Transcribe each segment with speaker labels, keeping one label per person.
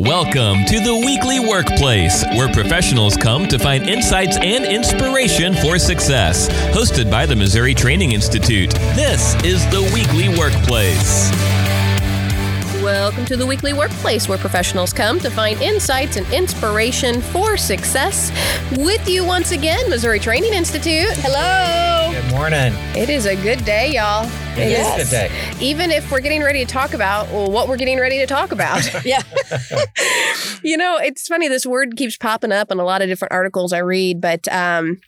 Speaker 1: Welcome to the Weekly Workplace, where professionals come to find insights and inspiration for success. Hosted by the Missouri Training Institute, this is the Weekly Workplace.
Speaker 2: Welcome to the Weekly Workplace, where professionals come to find insights and inspiration for success. With you once again, Missouri Training Institute. Hello.
Speaker 3: Good morning.
Speaker 2: It is a good day, y'all.
Speaker 3: It is a good day.
Speaker 2: Even if we're getting ready to talk about well, what we're getting ready to talk about.
Speaker 4: Yeah.
Speaker 2: you know, it's funny. This word keeps popping up in a lot of different articles I read, but um,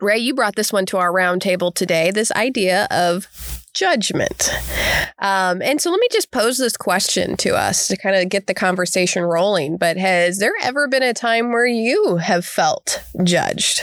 Speaker 2: Rae, you brought this one to our roundtable today. This idea of judgment. Um, and so let me just pose this question to us to kind of get the conversation rolling. But has there ever been a time where you have felt judged?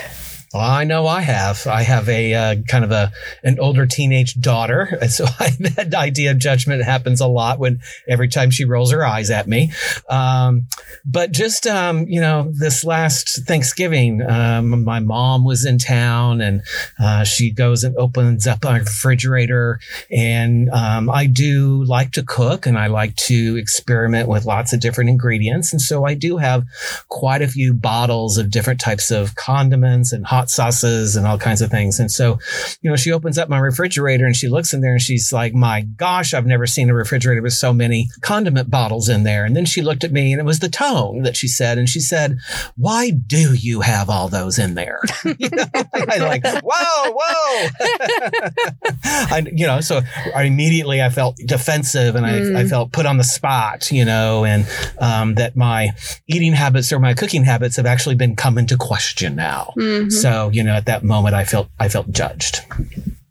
Speaker 3: Well, I know I have. I have a uh, kind of a an older teenage daughter, and so I, that idea of judgment happens a lot when every time she rolls her eyes at me. Um, but just um, you know, this last Thanksgiving, um, my mom was in town, and uh, she goes and opens up our refrigerator, and um, I do like to cook, and I like to experiment with lots of different ingredients, and so I do have quite a few bottles of different types of condiments and hot sauces and all kinds of things. And so, you know, she opens up my refrigerator and she looks in there and she's like, my gosh, I've never seen a refrigerator with so many condiment bottles in there. And then she looked at me and it was the tone that she said. And she said, why do you have all those in there? you know, I like, whoa, whoa. I, you know, so I immediately I felt defensive and I,
Speaker 2: Mm.
Speaker 3: I felt put on the spot, you know, and um, that my eating habits or my cooking habits have actually been come into question now.
Speaker 2: Mhm.
Speaker 3: So, you know, at that moment I felt I felt judged.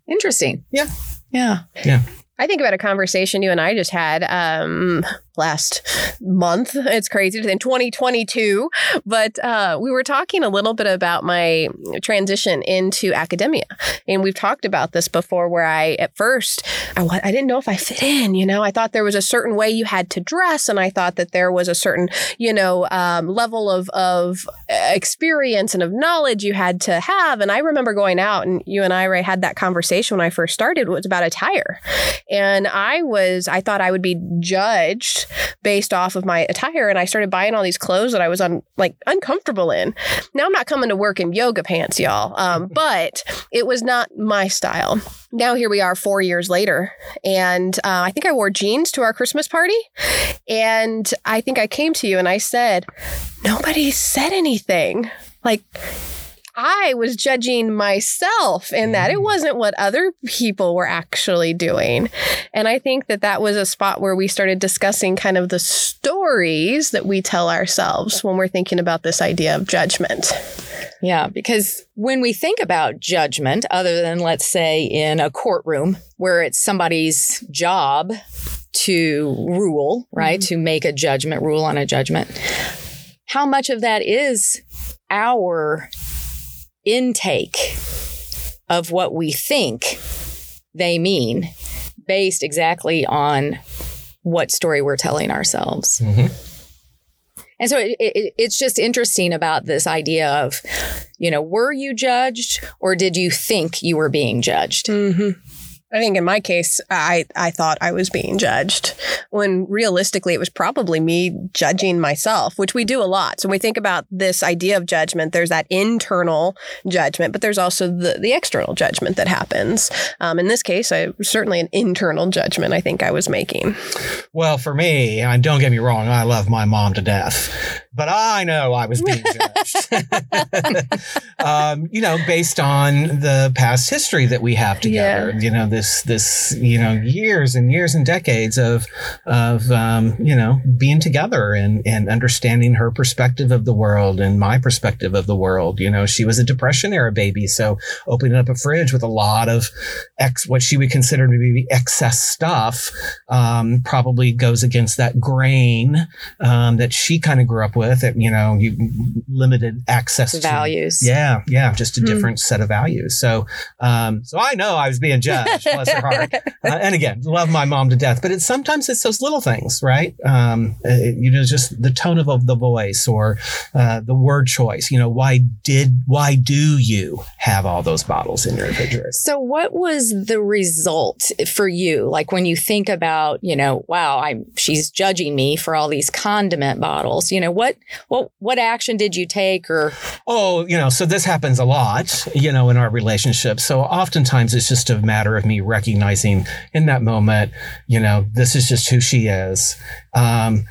Speaker 4: Interesting.
Speaker 3: Yeah.
Speaker 4: Yeah. Yeah.
Speaker 2: I think about a conversation you and I just had um, last month. It's crazy in 2022, but uh, we were talking a little bit about my transition into academia, and we've talked about this before. Where I at first I I didn't know if I fit in. You know, I thought there was a certain way you had to dress, and I thought that there was a certain you know um, level of of experience and of knowledge you had to have. And I remember going out, and you and I Rae, had that conversation when I first started. It was about attire. And I was, I thought I would be judged based off of my attire. And I started buying all these clothes that I was un, like uncomfortable in. Now I'm not coming to work in yoga pants, y'all. Um, but it was not my style. Now here we are four years later. And uh, I think I wore jeans to our Christmas party. And I think I came to you and I said, nobody said anything. Like, I was judging myself in that it mm. wasn't what other people were actually doing. And I think that that was a spot where we started discussing kind of the stories that we tell ourselves when we're thinking about this idea of judgment.
Speaker 4: Yeah. Because when we think about judgment, other than let's say in a courtroom where it's somebody's job to rule, right? Mm-hmm. To make a judgment, rule on a judgment, how much of that is our intake of what we think they mean based exactly on what story we're telling ourselves?
Speaker 3: Mhm.
Speaker 4: And so it, it, it's just interesting about this idea of, you know, were you judged or did you think you were being judged?
Speaker 2: Mm-hmm. I think in my case, I, I thought I was being judged when realistically it was probably me judging myself, which we do a lot. So when we think about this idea of judgment, there's that internal judgment, but there's also the, the external judgment that happens. Um, in this case, I certainly an internal judgment I think I was making.
Speaker 3: Well, for me, and don't get me wrong, I love my mom to death, but I know I was being judged. um, you know, based on the past history that we have together. You know, this this you know years and years and decades of of um, you know being together and and understanding her perspective of the world and my perspective of the world. You know, she was a depression era baby, so opening up a fridge with a lot of ex what she would consider to be excess stuff um, probably goes against that grain um, that she kind of grew up with with. It, you know, you limited access to
Speaker 4: Values.
Speaker 3: Yeah, yeah, just a
Speaker 2: Hmm.
Speaker 3: different set of values. So, um, so I know I was being judged. bless her heart. Uh, and again, love my mom to death, but it's sometimes it's those little things, right? Um, uh, you know, just the tone of, of the voice or uh, the word choice. You know, why did why do you have all those bottles in your refrigerator?
Speaker 4: So, what was the result for you? Like when you think about, you know, wow, I'm she's judging me for all these condiment bottles. You know, what what what action did you take? Or
Speaker 3: Oh, you know, so this happens a lot, you know, in our relationship. So oftentimes it's just a matter of me recognizing in that moment, you know, this is just who she is. Um,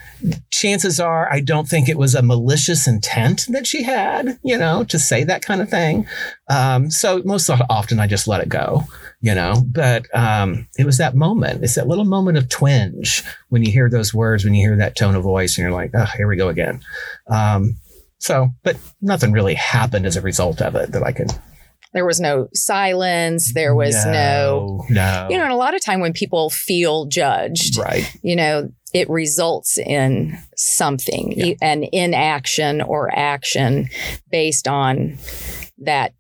Speaker 3: chances are, I don't think it was a malicious intent that she had, you know, to say that kind of thing. Um, so most often I just let it go, you know, but um, it was that moment. It's that little moment of twinge when you hear those words, when you hear that tone of voice, and you're like, oh, here we go again. Um, so, but nothing really happened as a result of it that I could.
Speaker 4: there was no silence. There was no,
Speaker 3: no,
Speaker 4: you know, and a lot of time when people feel judged,
Speaker 3: right,
Speaker 4: you know, it results in something,
Speaker 3: Yeah.
Speaker 4: an inaction or action based on that.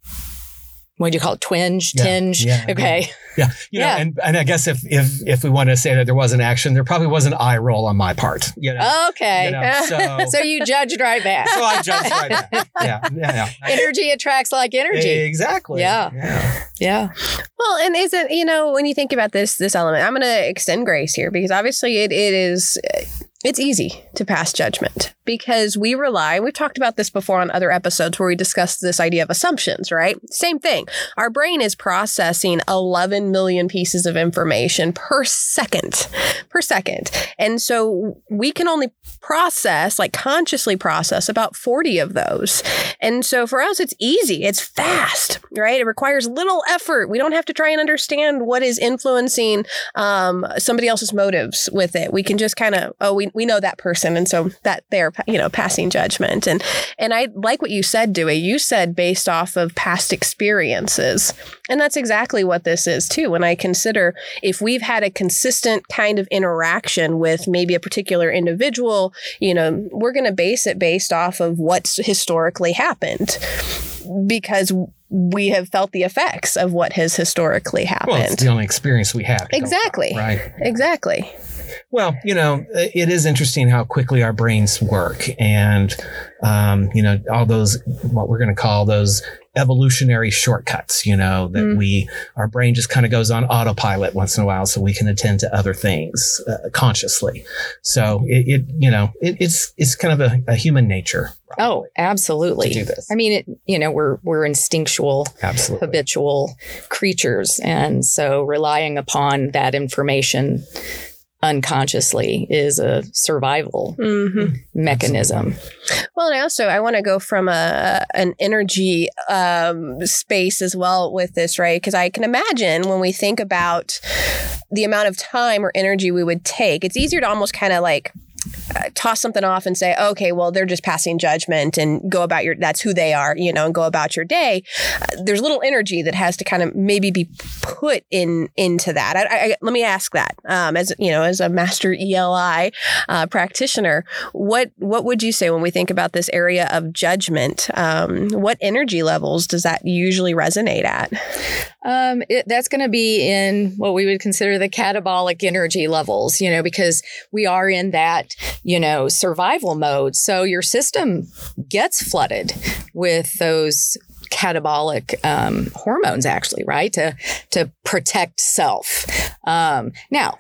Speaker 4: What do you call it? Twinge,
Speaker 3: Yeah,
Speaker 4: tinge.
Speaker 3: yeah,
Speaker 4: okay.
Speaker 3: yeah, you know,
Speaker 4: Yeah.
Speaker 3: and and I guess if if if we want to say that there was an action, there probably was an eye roll on my part, you know.
Speaker 4: Okay.
Speaker 3: you know, so,
Speaker 4: so you judged right back.
Speaker 3: so I judged right back. Yeah, yeah, yeah.
Speaker 4: energy attracts like energy.
Speaker 3: Exactly.
Speaker 4: Yeah.
Speaker 3: yeah.
Speaker 4: Yeah.
Speaker 2: Well, and isn't you know when you think about this this element, I'm going to extend grace here because obviously it it is it's easy to pass judgment because we rely. We've talked about this before on other episodes where we discussed this idea of assumptions. Right? Same thing. Our brain is processing 11 million pieces of information per second, per second, and so we can only process like consciously process about 40 of those. And so for us, it's easy. It's fast, right? It requires little effort. We don't have to try and understand what is influencing um, somebody else's motives with it. We can just kind of, oh, we, we know that person. And so that they're, you know, passing judgment. And, and I like what you said, Dewey. You said based off of past experiences. And that's exactly what this is too. When I consider if we've had a consistent kind of interaction with maybe a particular individual, you know, we're going to base it based off of what's historically happened because we have felt the effects of what has historically happened.
Speaker 3: Well, it's the only experience we have.
Speaker 2: Exactly.
Speaker 3: Right.
Speaker 2: exactly.
Speaker 3: Well, you know, it is interesting how quickly our brains work, and um, you know, all those what we're going to call those evolutionary shortcuts. You know, that
Speaker 2: Mm.
Speaker 3: we our brain just kind of goes on autopilot once in a while, so we can attend to other things uh, consciously. So it, it you know, it, it's it's kind of a, a human nature.
Speaker 4: Oh, absolutely.
Speaker 3: to do this.
Speaker 4: I mean, it, you know, we're we're instinctual,
Speaker 3: absolutely.
Speaker 4: habitual creatures, and so relying upon that information unconsciously is a survival
Speaker 2: hmm
Speaker 4: mechanism.
Speaker 2: Well, and I also I want to go from a an energy um, space as well with this, right? Because I can imagine when we think about the amount of time or energy we would take, it's easier to almost kind of like toss something off and say, okay, well, they're just passing judgment and go about your, that's who they are, you know, and go about your day. Uh, there's little energy that has to kind of maybe be put in into that. I, I, let me ask that um, as, you know, as a master ELI uh, practitioner, what, what would you say when we think about this area of judgment? Um, what energy levels does that usually resonate at?
Speaker 4: Um, it, that's going to be in what we would consider the catabolic energy levels, you know, because we are in that, you know, survival mode. So your system gets flooded with those catabolic um, hormones, actually, right? To to protect self. Um, now,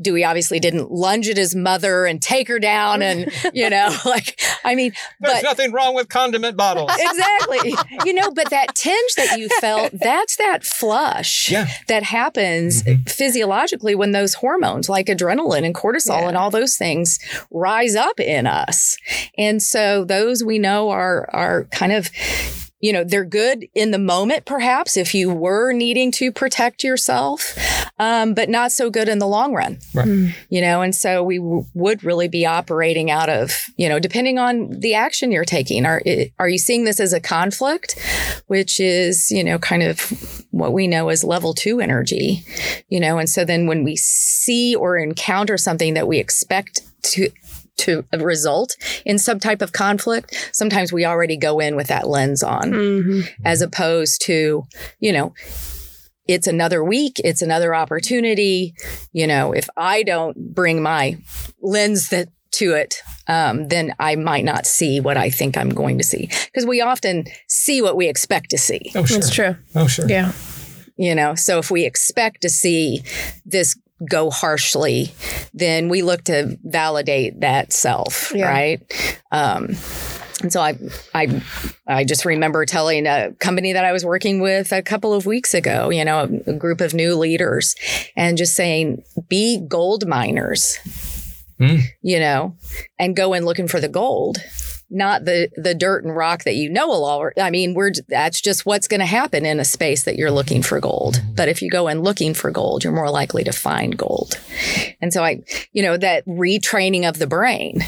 Speaker 4: Dewey obviously didn't lunge at his mother and take her down, and you know, like I mean,
Speaker 3: There's
Speaker 4: but
Speaker 3: nothing wrong with condiment bottles.
Speaker 4: exactly. You know, but that tinge that you felt, that's that flush
Speaker 3: Yeah.
Speaker 4: that happens
Speaker 3: Mhm.
Speaker 4: physiologically when those hormones like adrenaline and cortisol
Speaker 2: Yeah.
Speaker 4: and all those things rise up in us. And so those we know are are kind of you know, they're good in the moment, perhaps, if you were needing to protect yourself, um, but not so good in the long run.
Speaker 3: Right.
Speaker 4: you know and so we w- would really be operating out of you know depending on the action you're taking. Are are you seeing this as a conflict which is you know kind of what we know as level 2 energy you know and so then when we see or encounter something that we expect to to result in some type of conflict, sometimes we already go in with that lens on,
Speaker 2: Mhm.
Speaker 4: as opposed to, you know, it's another week, it's another opportunity. You know, if I don't bring my lens that to it, um, then I might not see what I think I'm going to see. Because we often see what we expect to see.
Speaker 3: Oh, sure.
Speaker 2: That's true.
Speaker 3: Oh, sure.
Speaker 2: Yeah.
Speaker 4: You know, so if we expect to see this go harshly, then we look to validate that self,
Speaker 2: Yeah.
Speaker 4: right? Um, and so I, I, I just remember telling a company that I was working with a couple of weeks ago, you know, a, a group of new leaders, and just saying, be gold miners,
Speaker 3: Hmm.
Speaker 4: you know, and go in looking for the gold. Not the the dirt and rock that you know will all. I mean, we're that's just what's going to happen in a space that you're looking for gold. But if you go in looking for gold, you're more likely to find gold. And so I, you know, that retraining of the brain.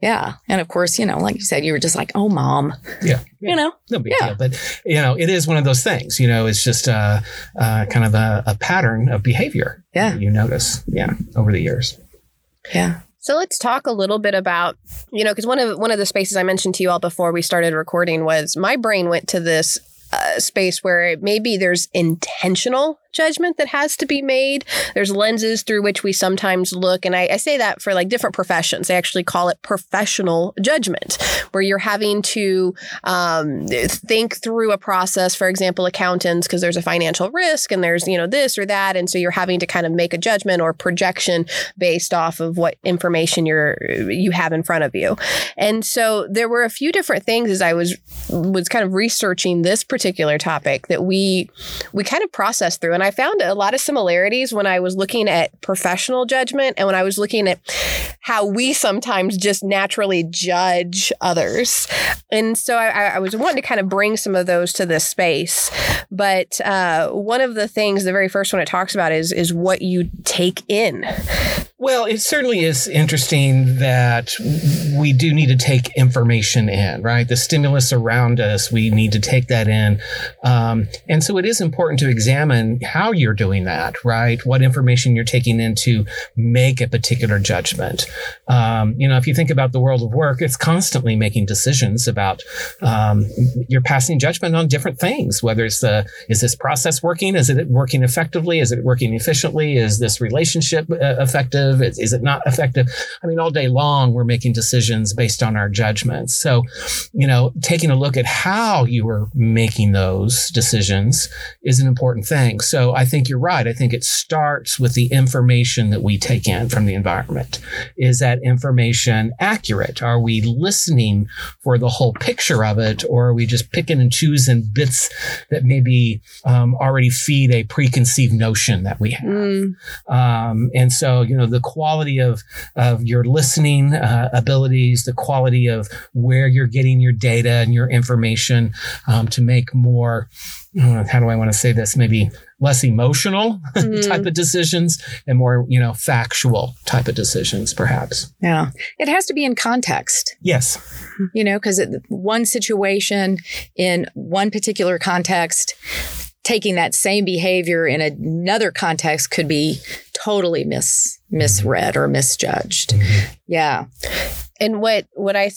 Speaker 4: Yeah. And of course, you know, like you said, you were just like, oh, mom,
Speaker 3: Yeah.
Speaker 4: you know,
Speaker 3: No big
Speaker 4: Yeah.
Speaker 3: deal. But, you know, it is one of those things, you know, it's just uh, uh, kind of a, a pattern of behavior.
Speaker 4: Yeah.
Speaker 3: that You notice. Yeah. Over the years.
Speaker 4: yeah.
Speaker 2: So let's talk a little bit about, you know, because one of one of the spaces I mentioned to you all before we started recording was my brain went to this uh, space where maybe there's intentional judgment that has to be made. There's lenses through which we sometimes look, and I, I say that for like different professions. They actually call it professional judgment, where you're having to um, think through a process. For example, accountants, because there's a financial risk and there's you know this or that, and so you're having to kind of make a judgment or projection based off of what information you're you have in front of you. And so there were a few different things as I was was kind of researching this particular topic that we we kind of processed through and I found a lot of similarities when I was looking at professional judgment and when I was looking at how we sometimes just naturally judge others. And so I, I was wanting to kind of bring some of those to this space. But uh, one of the things, the very first one it talks about is is what you take in.
Speaker 3: Well, it certainly is interesting that we do need to take information in, right? The stimulus around us, we need to take that in. Um, and so it is important to examine how you're doing that, right? What information you're taking in to make a particular judgment. Um, you know, if you think about the world of work, it's constantly making decisions about, um, you're passing judgment on different things, whether it's the, is this process working? Is it working effectively? Is it working efficiently? Is this relationship uh, effective? Is, is it not effective? I mean, all day long, we're making decisions based on our judgments. So, you know, taking a look at how you are making those decisions is an important thing. So I think you're right. I think it starts with the information that we take in from the environment. Is that information accurate? Are we listening for the whole picture of it, or are we just picking and choosing bits that maybe um, already feed a preconceived notion that we have?
Speaker 2: Mm,
Speaker 3: Um, and so, you know, the quality of, of your listening uh, abilities, the quality of where you're getting your data and your information um, to make more, uh, how do I want to say this? Maybe less emotional
Speaker 2: Mhm.
Speaker 3: type of decisions and more, you know, factual type of decisions, perhaps.
Speaker 4: Yeah. It has to be in context.
Speaker 3: Yes.
Speaker 4: you know, because one situation in one particular context, taking that same behavior in another context could be totally mis misread or misjudged. Mm-hmm. Yeah.
Speaker 2: And what what I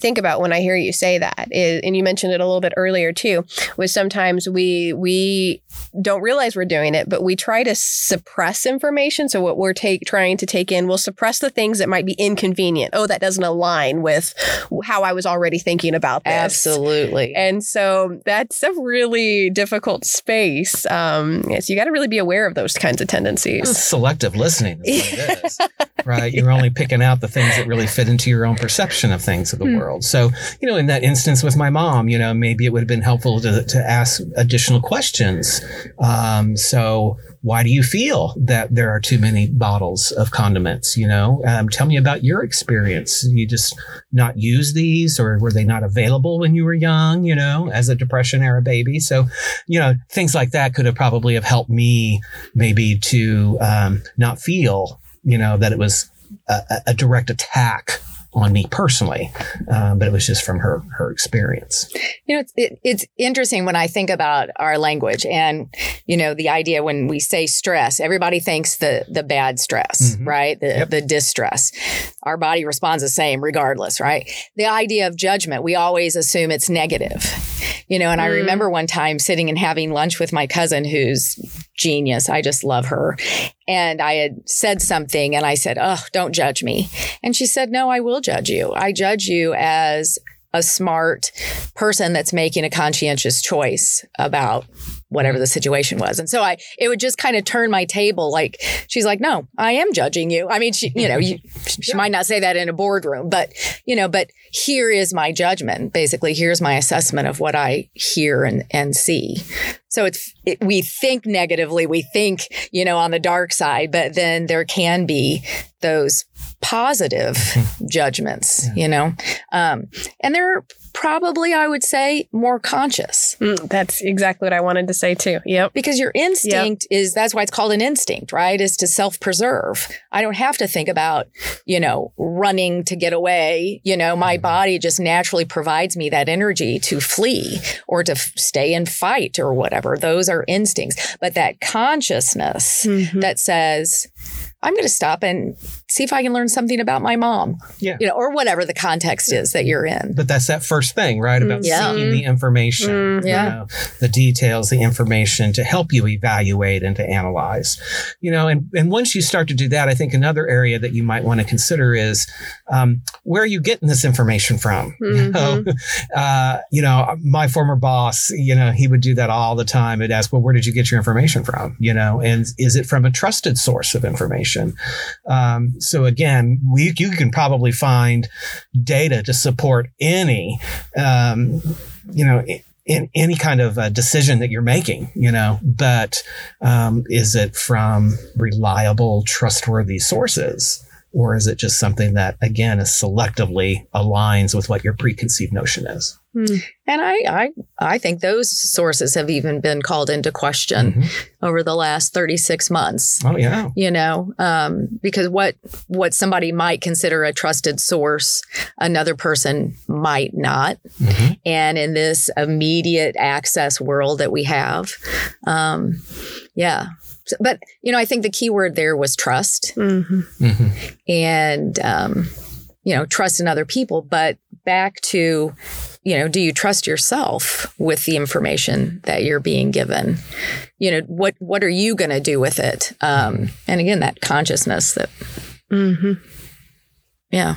Speaker 2: think about when I hear you say that is, and you mentioned it a little bit earlier too, was sometimes we we don't realize we're doing it, but we try to suppress information. So what we're take trying to take in, we'll suppress the things that might be inconvenient. Oh, that doesn't align with how I was already thinking about this.
Speaker 4: Absolutely.
Speaker 2: And so that's a really difficult space. Um, so you got to really be aware of those kinds of tendencies.
Speaker 3: Selective listening is what it is, right? You're only picking out the things that really fit into your own perception of things of the
Speaker 2: Hmm.
Speaker 3: world. So, you know, in that instance with my mom, you know, maybe it would have been helpful to, to ask additional questions. Um, so, why do you feel that there are too many bottles of condiments? You know, um, tell me about your experience. You just not use these, or were they not available when you were young? You know, as a depression era baby. So, you know, things like that could have probably have helped me maybe to um, not feel, you know, that it was a- a direct attack on me personally, um, but it was just from her her experience.
Speaker 4: You know, it's, it, it's interesting when I think about our language and, you know, the idea when we say stress, everybody thinks the, the bad stress,
Speaker 3: Mhm.
Speaker 4: right? The,
Speaker 3: Yep.
Speaker 4: the distress. Our body responds the same regardless, right? The idea of judgment, we always assume it's negative, you know, and I
Speaker 2: Mm.
Speaker 4: remember one time sitting and having lunch with my cousin who's genius. I just love her. And I had said something and I said, Oh, don't judge me. And she said, No, I will judge you. I judge you as a smart person that's making a conscientious choice about whatever the situation was. And so I, it would just kind of turn my table. Like she's like, no, I am judging you. I mean, she, you know, you, she might not say that in a boardroom, but you know, but here is my judgment. Basically, here's my assessment of what I hear and, and see. So it's, it, we think negatively, we think, you know, on the dark side, but then there can be those positive judgments, you know, um, and they're probably, I would say, more conscious
Speaker 2: Mm, that's exactly what I wanted to say too. Yep.
Speaker 4: because your instinct is that's why it's called an instinct, right? Is to self preserve. I don't have to think about, you know, running to get away. You know, my body just naturally provides me that energy to flee or to f- stay and fight or whatever. Those are instincts. But that consciousness
Speaker 2: Mhm.
Speaker 4: that says, I'm going to stop and see if I can learn something about my mom,
Speaker 3: Yeah.
Speaker 4: you know, or whatever the context is that you're in.
Speaker 3: But that's that first thing, right? About
Speaker 4: Mm, Yeah.
Speaker 3: seeking the information,
Speaker 2: Mm,
Speaker 3: you
Speaker 4: yeah.
Speaker 3: know, the details, the information to help you evaluate and to analyze. You know, and, and once you start to do that, I think another area that you might want to consider is um, where are you getting this information from? You know, uh, you know, my former boss, you know, he would do that all the time. He'd ask, well, where did you get your information from? You know, and is it from a trusted source of information? Um, so again, we, you can probably find data to support any, um, you know, in any kind of uh, decision that you're making, you know, but um, is it from reliable, trustworthy sources? Or is it just something that, again, is selectively aligns with what your preconceived notion is?
Speaker 4: And I, I, I think those sources have even been called into question
Speaker 3: Mhm.
Speaker 4: over the last 36 months.
Speaker 3: Oh, yeah.
Speaker 4: You know, um, because what what somebody might consider a trusted source, another person might not.
Speaker 3: Mhm.
Speaker 4: And in this immediate access world that we have, um, yeah. So- But you know, I think the key word there was trust
Speaker 2: Mhm.
Speaker 3: Mhm.
Speaker 4: and um, you know trust in other people but back to you know do you trust yourself with the information that you're being given you know what what are you going to do with it um, and again that consciousness that
Speaker 2: Mhm.
Speaker 4: yeah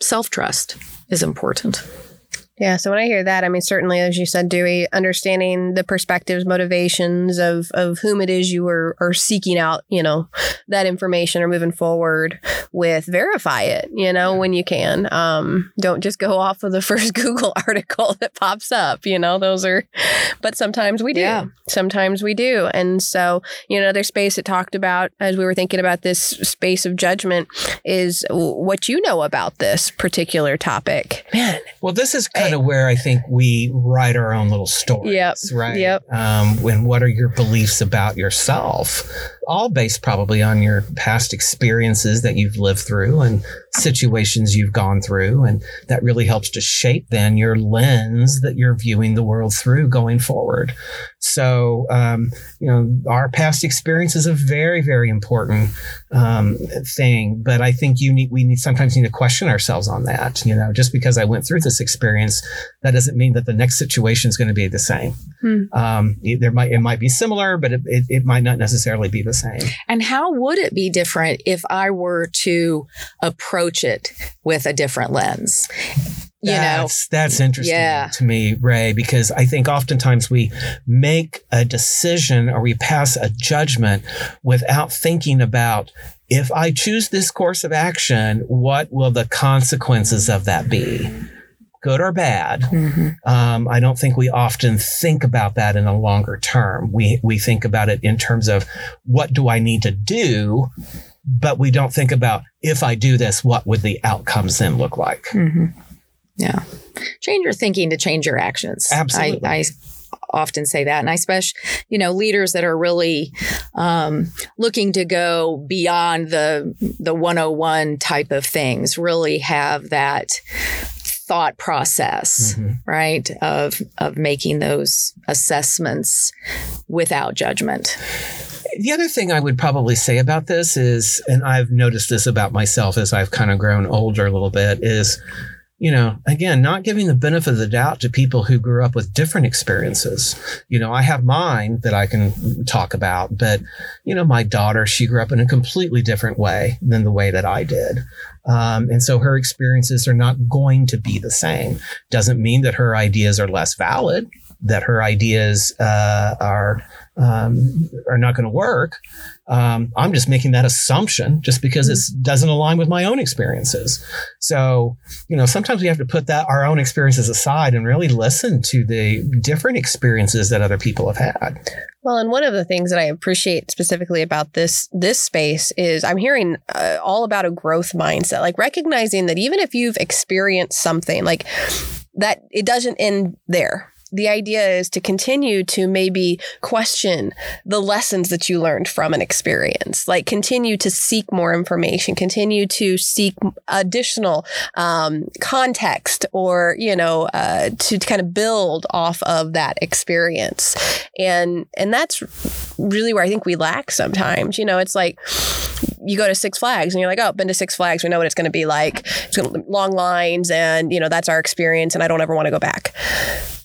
Speaker 4: self-trust is important
Speaker 2: Yeah. So when I hear that, I mean, certainly, as you said, Dewey, understanding the perspectives, motivations of of whom it is you are, are seeking out, you know, that information or moving forward with, verify it, you know, when you can. Um, don't just go off of the first Google article that pops up, you know, those are, but sometimes we do.
Speaker 4: Yeah.
Speaker 2: Sometimes we do. And so, you know, another space it talked about as we were thinking about this space of judgment is what you know about this particular topic. Man,
Speaker 3: Well, this is kind of where I think we write our own little stories,
Speaker 2: Yep.
Speaker 3: right?
Speaker 2: Yep.
Speaker 3: Um, when what are your beliefs about yourself? All based probably on your past experiences that you've lived through and situations you've gone through, and that really helps to shape then your lens that you're viewing the world through going forward. So, um, you know, our past experience is a very, very important um, thing. But I think you need we need sometimes need to question ourselves on that. You know, just because I went through this experience, that doesn't mean that the next situation is going to be the same.
Speaker 2: Hmm.
Speaker 3: Um, it- there might it might be similar, but it, it, it might not necessarily be the same.
Speaker 4: and how would it be different if i were to approach it with a different lens you know
Speaker 3: that's, that's interesting
Speaker 4: Yeah.
Speaker 3: to me, Rae, because I think oftentimes we make a decision or we pass a judgment without thinking about if I choose this course of action, what will the consequences of that be? Good or bad?
Speaker 4: Mhm.
Speaker 3: Um, I don't think we often think about that in a longer term. We we think about it in terms of what do I need to do, but we don't think about if I do this, what would the outcomes then look like?
Speaker 4: Mhm. Yeah. Change your thinking to change your actions.
Speaker 3: Absolutely.
Speaker 4: I, I often say that. And I especially, you know, leaders that are really um, looking to go beyond the the 101 type of things really have that thought process, mm-hmm. right? Of of making those assessments without judgment.
Speaker 3: The other thing I would probably say about this is, and I've noticed this about myself as I've kind of grown older a little bit, is you know, again, not giving the benefit of the doubt to people who grew up with different experiences. You know, I have mine that I can talk about, but, you know, my daughter, she grew up in a completely different way than the way that I did. Um, and so her experiences are not going to be the same. Doesn't mean that her ideas are less valid, that her ideas uh, are um, are not going to work. Um, I'm just making that assumption just because it doesn't align with my own experiences. So, you know, sometimes we have to put that our own experiences aside and really listen to the different experiences that other people have had.
Speaker 2: Well, and one of the things that I appreciate specifically about this this space is I'm hearing uh, all about a growth mindset, like recognizing that even if you've experienced something, like that it doesn't end there the idea is to continue to maybe question the lessons that you learned from an experience, like continue to seek more information, continue to seek additional um, context or, you know, uh, to kind of build off of that experience. And, and that's really where I think we lack sometimes. You know, it's like, you go to Six Flags and you're like, oh, been to Six Flags. We know what it's going to be like. It's gonna, long lines, and you know that's our experience. And I don't ever want to go back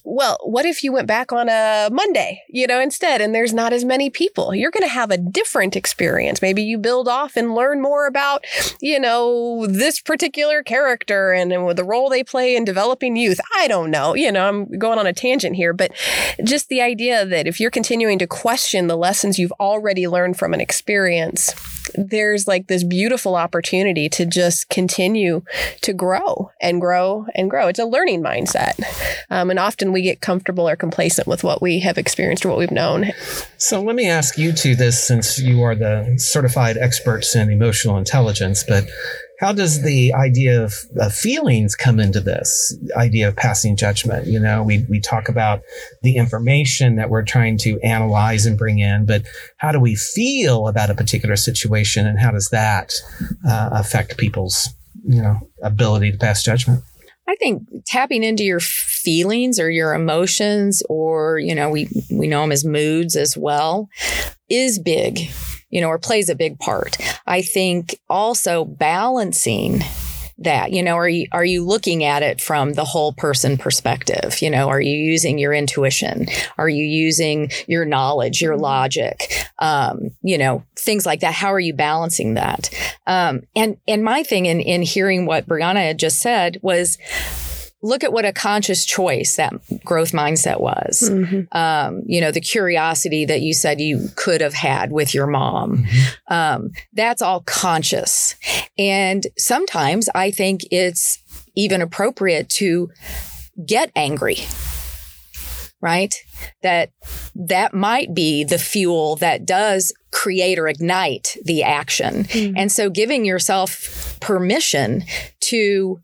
Speaker 2: well, what if you went back on a Monday, you know, instead, and there's not as many people? You're going to have a different experience. Maybe you build off and learn more about, you know, this particular character and, and the role they play in developing youth. I don't know. You know, I'm going on a tangent here, but just the idea that if you're continuing to question the lessons you've already learned from an experience, there's like this beautiful opportunity to just continue to grow and grow and grow. It's a learning mindset. Um, and often we get comfortable or complacent with what we have experienced or what we've known.
Speaker 3: So let me ask you to this since you are the certified experts in emotional intelligence, but how does the idea of, of, feelings come into this idea of passing judgment? You know, we, we talk about the information that we're trying to analyze and bring in, but how do we feel about a particular situation and how does that uh, affect people's, you know, ability to pass judgment?
Speaker 4: I think tapping into your feelings or your emotions, or, you know, we, we know them as moods as well, is big you know, or plays a big part. I think also balancing that you know are you are you looking at it from the whole person perspective? You know are you using your intuition? Are you using your knowledge your mm-hmm. logic? Um, you know things like that. How are you balancing that? Um, and and my thing in in hearing what Bryana had just said was look at what a conscious choice that growth mindset was. Mm-hmm. Um, you know, the curiosity that you said you could have had with your mom. Mm-hmm. Um, that's all conscious. And sometimes I think it's even appropriate to get angry right that that might be the fuel that does create or ignite the action mm-hmm. and so giving yourself permission to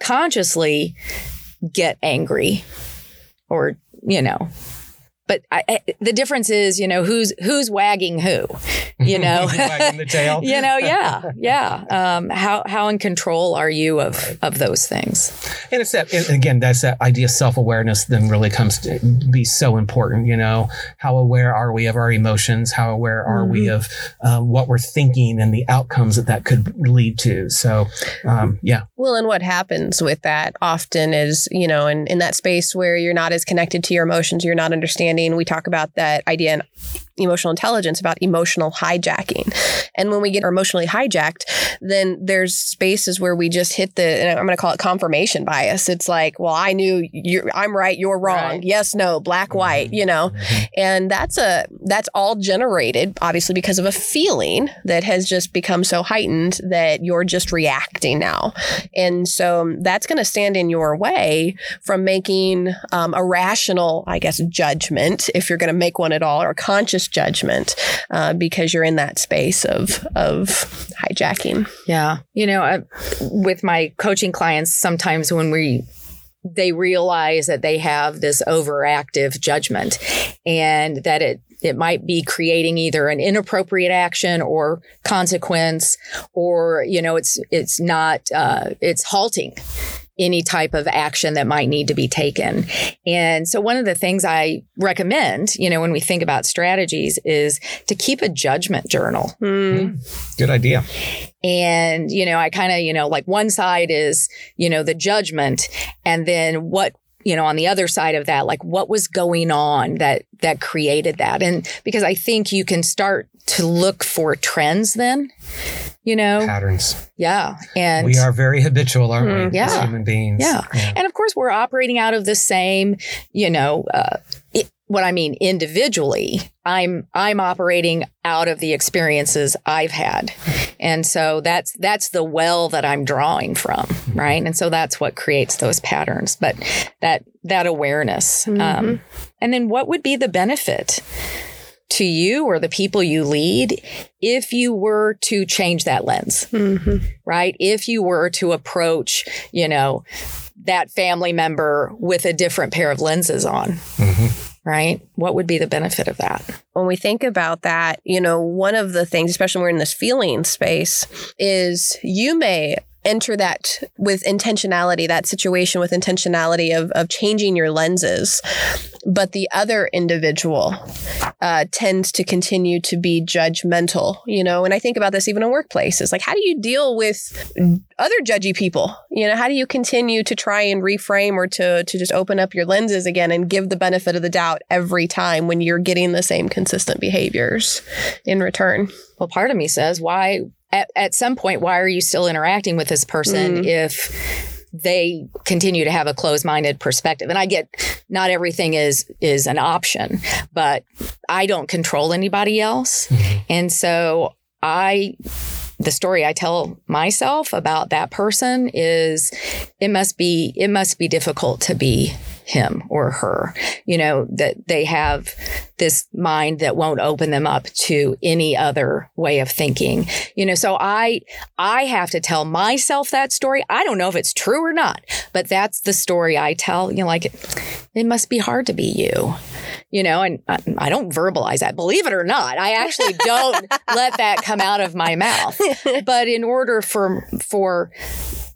Speaker 4: consciously get angry or, you know, but I, I, the difference is, you know, who's who's wagging who, you know,
Speaker 3: wagging the tail.
Speaker 4: you know, yeah, yeah. Um, how how in control are you of right. of those things?
Speaker 3: And it's that and again, that's that idea of self awareness. Then really comes to be so important. You know, how aware are we of our emotions? How aware are mm-hmm. we of uh, what we're thinking and the outcomes that that could lead to? So, um, yeah.
Speaker 2: Well, and what happens with that often is, you know, in in that space where you're not as connected to your emotions, you're not understanding we talk about that idea in emotional intelligence about emotional hijacking. And when we get emotionally hijacked, then there's spaces where we just hit the, I'm going to call it confirmation bias. It's like, well, I knew you're, I'm right, you're wrong. Right. Yes, no, black, white, mm-hmm. you know, mm-hmm. and that's a, that's all generated obviously because of a feeling that has just become so heightened that you're just reacting now. And so that's going to stand in your way from making um, a rational, I guess, judgment if you're going to make one at all or conscious judgment uh, because you're in that space of of hijacking.
Speaker 4: Yeah, you know, I, with my coaching clients, sometimes when we they realize that they have this overactive judgment and that it it might be creating either an inappropriate action or consequence or you know it's it's not uh, it's halting any type of action that might need to be taken. And so one of the things I recommend, you know, when we think about strategies is to keep a judgment journal.
Speaker 2: Mm.
Speaker 3: Good idea.
Speaker 4: And, you know, I kind of, you know, like one side is, you know, the judgment and then what you know on the other side of that like what was going on that that created that and because i think you can start to look for trends then you know
Speaker 3: Patterns.
Speaker 4: yeah and
Speaker 3: we are very habitual, aren't we?
Speaker 2: Mm,
Speaker 3: as
Speaker 4: yeah.
Speaker 3: human beings.
Speaker 4: Yeah. And of course, we're operating out of the same, you know, uh, what I mean individually. I'm I'm operating out of the experiences I've had, and so that's that's the well that I'm drawing from, right? And so that's what creates those patterns. But that that awareness, um, and then what would be the benefit? To you or the people you lead, if you were to change that lens,
Speaker 2: Mhm.
Speaker 4: right? If you were to approach, you know, that family member with a different pair of lenses on,
Speaker 3: Mhm.
Speaker 4: Right? What would be the benefit of that?
Speaker 2: when we think about that, you know, one of the things, especially when we're in this feeling space, is you may enter that with intentionality, that situation with intentionality of, of changing your lenses. But the other individual uh, tends to continue to be judgmental, you know, and I think about this even in workplaces. Like, how do you deal with other judgy people? You know, how do you continue to try and reframe or to, to just open up your lenses again and give the benefit of the doubt every time when you're getting the same consistent behaviors in return?
Speaker 4: Well, part of me says, why, at, at some point, why are you still interacting with this person mm. if they continue to have a closed-minded perspective? And i get not everything is is an option but i don't control anybody else. Mm-hmm. And so i the story i tell myself about that person is it must be it must be difficult to be him or her you know that they have this mind that won't open them up to any other way of thinking. You know so i i have to tell myself that story. I don't know if it's true or not but that's the story i tell. You know like it must be hard to be you you know and I, I don't verbalize that believe it or not. I actually don't let that come out of my mouth. But in order for for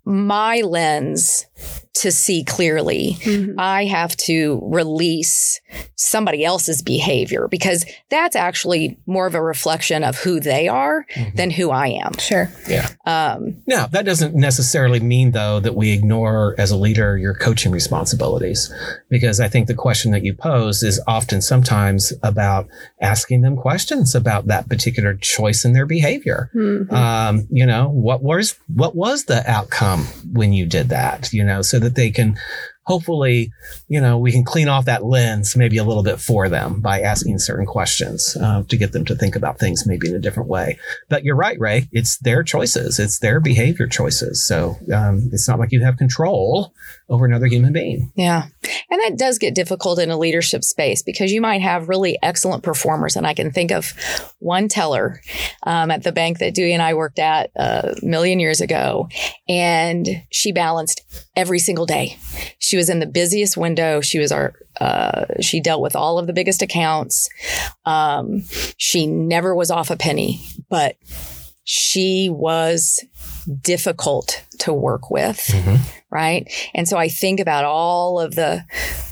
Speaker 4: my lens to see clearly i have to release somebody else's behavior because that's actually more of a reflection of who they are than who i am
Speaker 2: Sure.
Speaker 3: Yeah.
Speaker 4: um,
Speaker 3: Now, that doesn't necessarily mean, though, that we ignore as a leader your coaching responsibilities, because I think the question that you pose is often sometimes about asking them questions about that particular choice in their behavior.
Speaker 2: Mhm.
Speaker 3: Um, you know, what was what was the outcome when you did that? You know, so that they can hopefully, you know, we can clean off that lens maybe a little bit for them by asking certain questions uh, to get them to think about things maybe in a different way. But you're right, Rae. It's their choices. It's their behavior choices. So um, it's not like you have control over another human being.
Speaker 4: Yeah. And that does get difficult in a leadership space because you might have really excellent performers. And I can think of one teller um, at the bank that Dewey and I worked at a million years ago. And she balanced every single day. She was in the busiest window. She was our, uh, she dealt with all of the biggest accounts. Um, she never was off a penny, but she was difficult to work with right? And so i think about all of the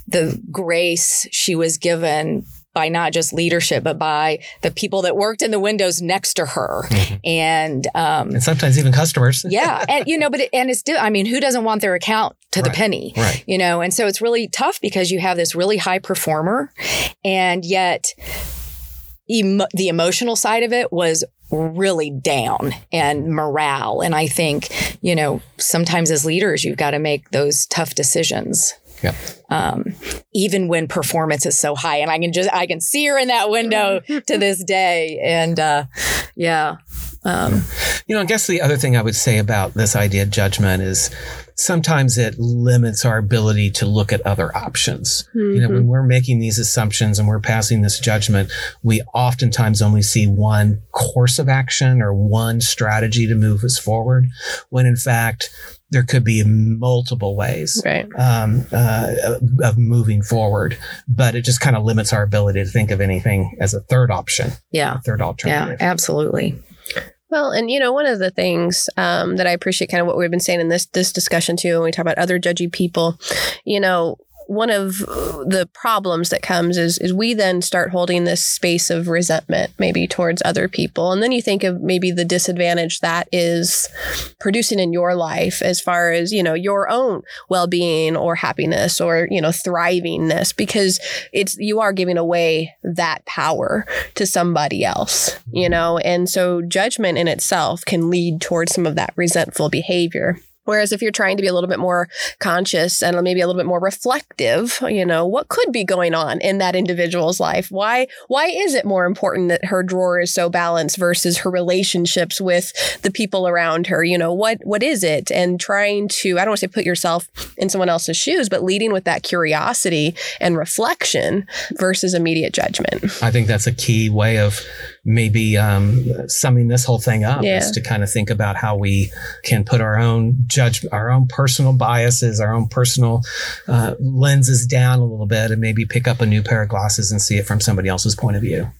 Speaker 4: the grace she was given by not just leadership but by the people that worked in the windows next to her. And um
Speaker 3: And sometimes even customers.
Speaker 4: yeah and you know but it, and it's i mean who doesn't want their account to the penny
Speaker 3: Right.
Speaker 4: you know? And so it's really tough because you have this really high performer and yet emo- the emotional side of it was really down and morale. And i think you know sometimes as leaders you've got to make those tough decisions.
Speaker 3: Yep.
Speaker 4: um, even when performance is so high and i can just i can see her in that window to this day. And uh, yeah um,
Speaker 3: You know, I guess the other thing I would say about this idea of judgment is sometimes it limits our ability to look at other options. You know, when we're making these assumptions and we're passing this judgment, we oftentimes only see one course of action or one strategy to move us forward, when in fact, there could be multiple ways
Speaker 2: Right.
Speaker 3: um, uh, of moving forward, but it just kind of limits our ability to think of anything as a third option,
Speaker 4: Yeah.
Speaker 3: a third
Speaker 4: Yeah, absolutely.
Speaker 2: Well, and you know, one of the things um, that I appreciate, kind of what we've been saying in this this discussion too, when we talk about other judgy people, you know, one of the problems that comes is is we then start holding this space of resentment maybe towards other people, and then you think of maybe the disadvantage that is producing in your life as far as you know your own well being or happiness or you know thrivingness, because it's you are giving away that power to somebody else, you mm-hmm. know? And so judgment in itself can lead towards some of that resentful behavior. Whereas if you're trying to be a little bit more conscious and maybe a little bit more reflective, you know, what could be going on in that individual's life? Why why is it more important that her drawer is so balanced versus her relationships with the people around her? You know, what what is it? And trying to I don't want to say put yourself in someone else's shoes, but leading with that curiosity and reflection versus immediate judgment.
Speaker 3: I think that's a key way of maybe um, summing this whole thing up
Speaker 2: Yeah.
Speaker 3: is to kind of think about how we can put our own judgment, our own personal biases, our own personal uh, lenses down a little bit and maybe pick up a new pair of glasses and see it from somebody else's point of view.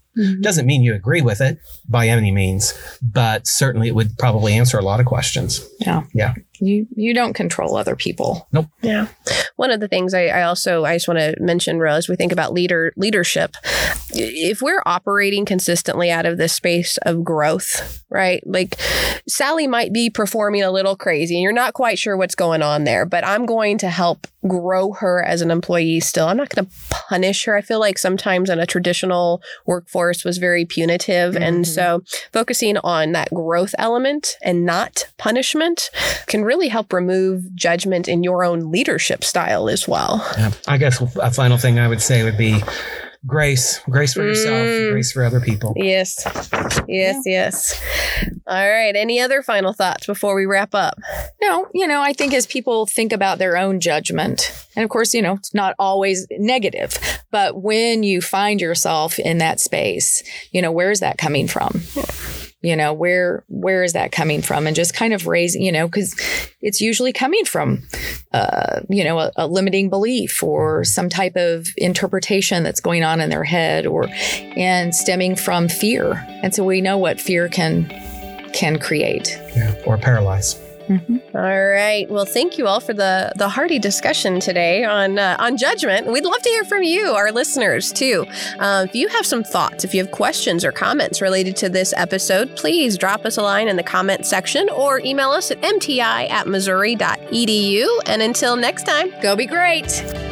Speaker 3: Doesn't mean you agree with it by any means, but certainly it would probably answer a lot of questions.
Speaker 4: Yeah.
Speaker 3: Yeah.
Speaker 4: You you don't control other people. Nope.
Speaker 2: Yeah. One of the things I, I also I just want to mention, Ro, as we think about leader leadership, if we're operating consistently out of this space of growth, right? Like Sally might be performing a little crazy and you're not quite sure what's going on there, but I'm going to help grow her as an employee still. I'm not going to punish her. I feel like sometimes in a traditional workforce was very punitive. And
Speaker 4: Mhm.
Speaker 2: so focusing on that growth element and not punishment can really help remove judgment in your own leadership style as well.
Speaker 3: Yeah. I guess a final thing I would say would be grace, grace for yourself,
Speaker 2: Mm.
Speaker 3: grace for other people.
Speaker 2: Yes. Yes, yes. All right. Any other final thoughts before we wrap up?
Speaker 4: No, you know, I think as people think about their own judgment, and of course, you know, it's not always negative, but when you find yourself in that space, you know, where's that coming from? You know, where where is that coming from? And just kind of raising, you know, because it's usually coming from, uh, you know, a, a limiting belief or some type of interpretation that's going on in their head, or and stemming from fear. And so we know what fear can can create.
Speaker 3: Yeah. Or paralyze.
Speaker 2: All right. Well, thank you all for the the hearty discussion today on uh, on judgment. We'd love to hear from you, our listeners, too. Uh, if you have some thoughts, if you have questions or comments related to this episode, please drop us a line in the comment section or email us at mti at missouri.edu. And until next time,
Speaker 4: Go be great.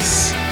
Speaker 1: peace.